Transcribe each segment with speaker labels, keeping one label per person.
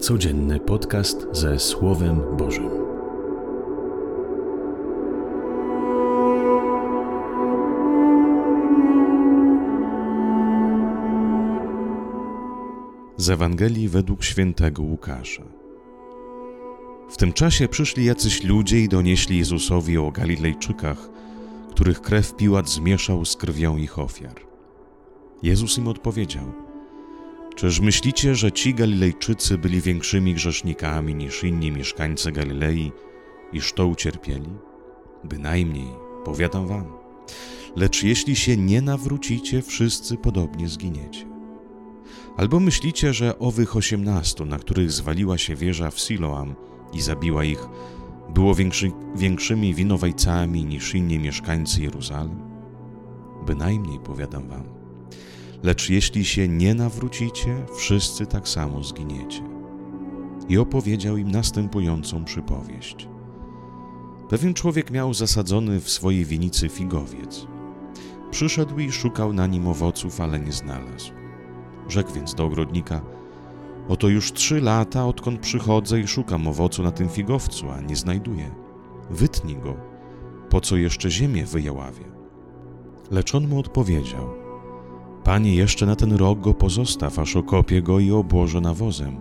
Speaker 1: Codzienny podcast ze Słowem Bożym. Z Ewangelii według świętego Łukasza. W tym czasie przyszli jacyś ludzie i donieśli Jezusowi o Galilejczykach, których krew Piłat zmieszał z krwią ich ofiar. Jezus im odpowiedział: Czyż myślicie, że ci Galilejczycy byli większymi grzesznikami niż inni mieszkańcy Galilei, iż to ucierpieli? Bynajmniej, powiadam wam. Lecz jeśli się nie nawrócicie, wszyscy podobnie zginiecie. Albo myślicie, że owych osiemnastu, na których zwaliła się wieża w Siloam i zabiła ich, było większy, większymi winowajcami niż inni mieszkańcy Jeruzalem? Bynajmniej, powiadam wam. Lecz jeśli się nie nawrócicie, wszyscy tak samo zginiecie. I opowiedział im następującą przypowieść. Pewien człowiek miał zasadzony w swojej winicy figowiec. Przyszedł i szukał na nim owoców, ale nie znalazł. Rzekł więc do ogrodnika: Oto już trzy lata, odkąd przychodzę i szukam owocu na tym figowcu, a nie znajduję. Wytnij go, po co jeszcze ziemię wyjaławie. Lecz on mu odpowiedział: Panie, jeszcze na ten rok go pozostaw, aż okopię go i obłożę nawozem,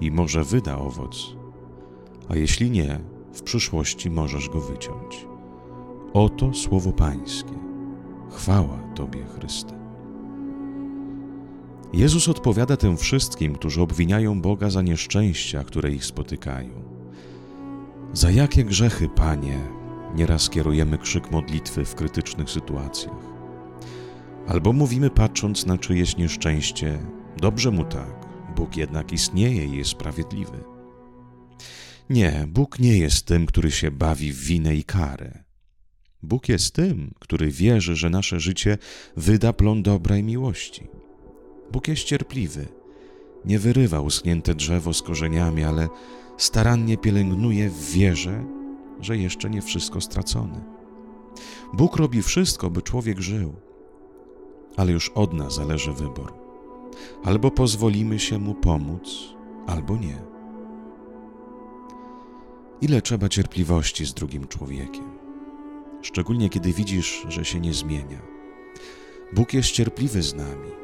Speaker 1: i może wyda owoc. A jeśli nie, w przyszłości możesz go wyciąć. Oto słowo Pańskie. Chwała Tobie, Chryste. Jezus odpowiada tym wszystkim, którzy obwiniają Boga za nieszczęścia, które ich spotykają. Za jakie grzechy, Panie, nieraz kierujemy krzyk modlitwy w krytycznych sytuacjach? Albo mówimy, patrząc na czyjeś nieszczęście, dobrze mu tak, Bóg jednak istnieje i jest sprawiedliwy. Nie, Bóg nie jest tym, który się bawi w winę i karę. Bóg jest tym, który wierzy, że nasze życie wyda plon dobra i miłości. Bóg jest cierpliwy. Nie wyrywa uschnięte drzewo z korzeniami, ale starannie pielęgnuje w wierze, że jeszcze nie wszystko stracone. Bóg robi wszystko, by człowiek żył, ale już od nas zależy wybór. Albo pozwolimy się mu pomóc, albo nie. Ile trzeba cierpliwości z drugim człowiekiem, szczególnie kiedy widzisz, że się nie zmienia. Bóg jest cierpliwy z nami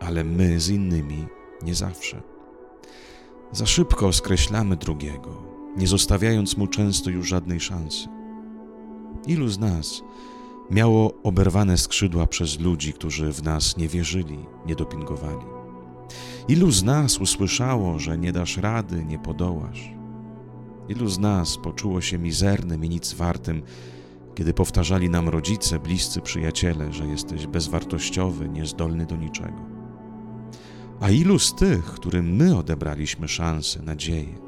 Speaker 1: ale my z innymi nie zawsze. Za szybko skreślamy drugiego, nie zostawiając mu często już żadnej szansy. Ilu z nas miało oberwane skrzydła przez ludzi, którzy w nas nie wierzyli, nie dopingowali? Ilu z nas usłyszało, że nie dasz rady, nie podołasz? Ilu z nas poczuło się mizernym i nic wartym, kiedy powtarzali nam rodzice, bliscy przyjaciele, że jesteś bezwartościowy, niezdolny do niczego? A ilu z tych, którym my odebraliśmy szansę, nadzieję,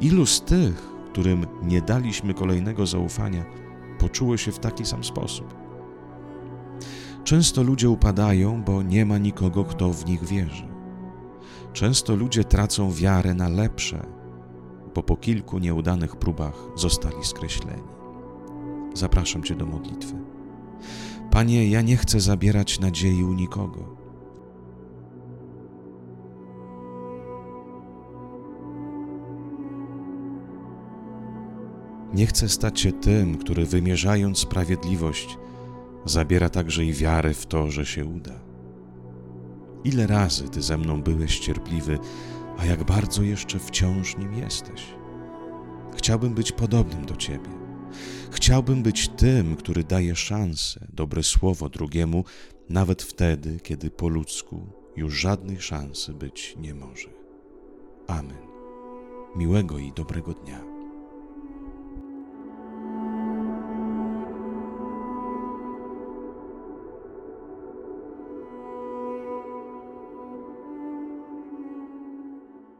Speaker 1: ilu z tych, którym nie daliśmy kolejnego zaufania, poczuło się w taki sam sposób? Często ludzie upadają, bo nie ma nikogo, kto w nich wierzy. Często ludzie tracą wiarę na lepsze, bo po kilku nieudanych próbach zostali skreśleni. Zapraszam Cię do modlitwy. Panie, ja nie chcę zabierać nadziei u nikogo. Nie chcę stać się tym, który wymierzając sprawiedliwość, zabiera także i wiarę w to, że się uda. Ile razy Ty ze mną byłeś cierpliwy, a jak bardzo jeszcze wciąż nim jesteś. Chciałbym być podobnym do Ciebie. Chciałbym być tym, który daje szansę, dobre słowo drugiemu, nawet wtedy, kiedy po ludzku już żadnej szansy być nie może. Amen. Miłego i dobrego dnia.